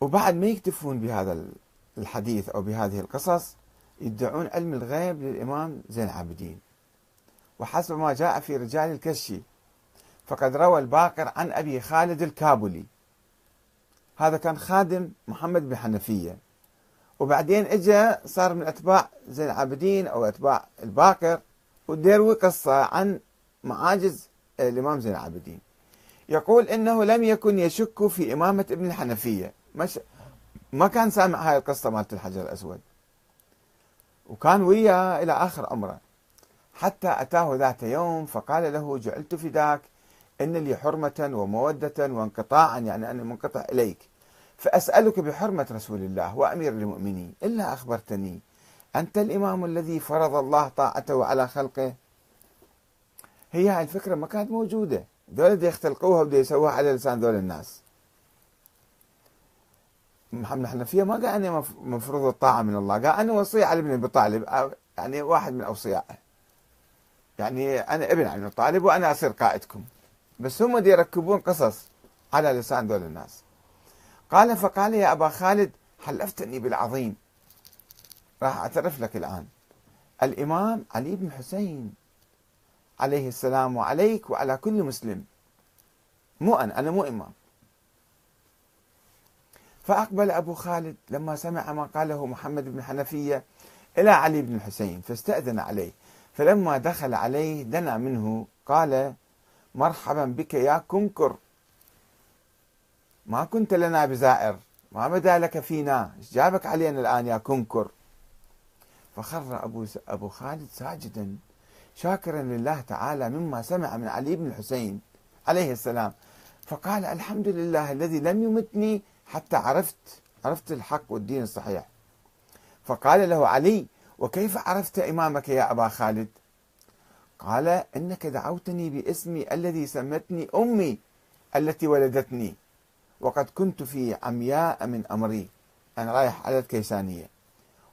وبعد ما يكتفون بهذا الحديث أو بهذه القصص يدعون علم الغيب للإمام زين العابدين. وحسب ما جاء في رجال الكشي فقد روى الباقر عن أبي خالد الكابلي. هذا كان خادم محمد بن حنفية. وبعدين اجى صار من أتباع زين العابدين أو أتباع الباقر وديروي قصة عن معاجز الإمام زين العابدين. يقول إنه لم يكن يشك في إمامة ابن الحنفية. مش ما كان سامع هاي القصة مالت الحجر الأسود. وكان وياه إلى آخر عمره حتى أتاه ذات يوم فقال له جعلت فداك ان لي حرمه ومودة وانقطاعا يعني أني منقطع إليك. فأسألك بحرمة رسول الله وأمير المؤمنين إلا أخبرتني أنت الإمام الذي فرض الله طاعته على خلقه. هي هاي الفكرة ما كانت موجودة. دي يختلقوها ودي يسووها على لسان ذول الناس. محمد الحنفية ما قال أنا مفروض الطاعة من الله قال أنا وصي علي بن أبي طالب يعني واحد من أوصيائه. يعني أنا ابن علي بن طالب وأنا أصير قائدكم. بس هم دي يركبون قصص على لسان ذول الناس. قال فقال يا أبا خالد حلفتني بالعظيم. راح أعترف لك الآن. الإمام علي بن حسين عليه السلام وعليك وعلى كل مسلم. مو أنا أنا مو إمام. فأقبل أبو خالد لما سمع ما قاله محمد بن حنفية إلى علي بن الحسين فاستأذن عليه. فلما دخل عليه دنا منه قال مرحبا بك يا كنكر. ما كنت لنا بزائر ما بدا لك فينا؟ إيش جابك علينا الآن يا كنكر؟ فخر أبو, أبو خالد ساجدا شاكرا لله تعالى مما سمع من علي بن الحسين عليه السلام. فقال الحمد لله الذي لم يمتني حتى عرفت عرفت الحق والدين الصحيح. فقال له علي وكيف عرفت إمامك يا أبا خالد؟ قال إنك دعوتني باسمي الذي سمتني أمي التي ولدتني وقد كنت في عمياء من أمري. أنا رايح على الكيسانية.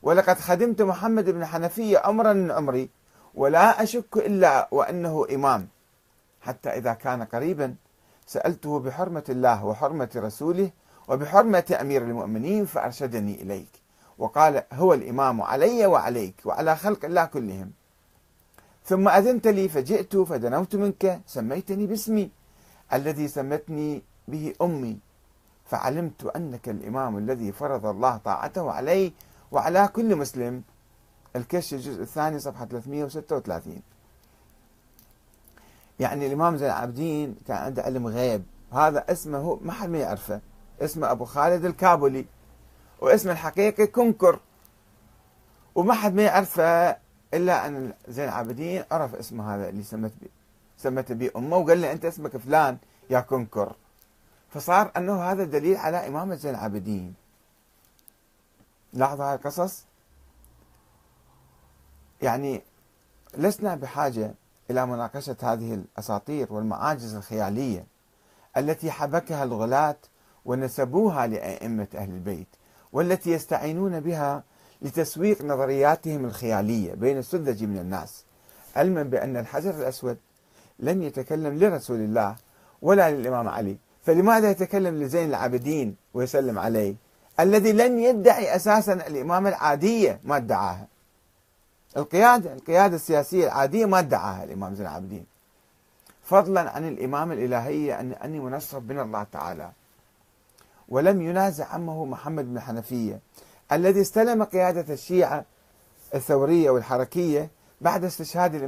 ولقد خدمت محمد بن حنفية أمرا من عمري ولا أشك إلا وأنه إمام. حتى إذا كان قريبا سألته بحرمة الله وحرمة رسوله وبحرمة أمير المؤمنين فأرشدني إليك. وقال هو الإمام علي وعليك وعلى خلق الله كلهم. ثم أذنت لي فجئت فدنوت منك سميتني باسمي الذي سمتني به أمي. فعلمت أنك الإمام الذي فرض الله طاعته علي وعلى كل مسلم. الكش الجزء الثاني صفحة 336 يعني الإمام زين العابدين كان عنده علم غيب. هذا اسمه ما حد ما يعرفه. اسمه أبو خالد الكابولي واسمه الحقيقي كنكر. وما حد ما يعرفه إلا أن زين العابدين عرف اسمه هذا اللي سمت بي سمت به أمه وقال له أنت اسمك فلان يا كنكر. فصار أنه هذا دليل على إمامة زين العابدين. لاحظ هاي القصص؟ يعني لسنا بحاجة إلى مناقشة هذه الأساطير والمعاجز الخيالية التي حبكها الغلاة ونسبوها لأئمة أهل البيت والتي يستعينون بها لتسويق نظرياتهم الخيالية بين السذج من الناس. علما بأن الحجر الأسود لم يتكلم لرسول الله ولا للإمام علي فلماذا يتكلم لزين العابدين ويسلم عليه؟ الذي لم يدعي أساسا الإمامة العادية ما ادعاها. القيادة القيادة السياسية العادية ما ادعاها الإمام زين العابدين. فضلا عن الإمامة الإلهية أن أني منصب من الله تعالى. ولم ينازع عمه محمد بن حنفية الذي استلم قيادة الشيعة الثورية والحركية بعد استشهاد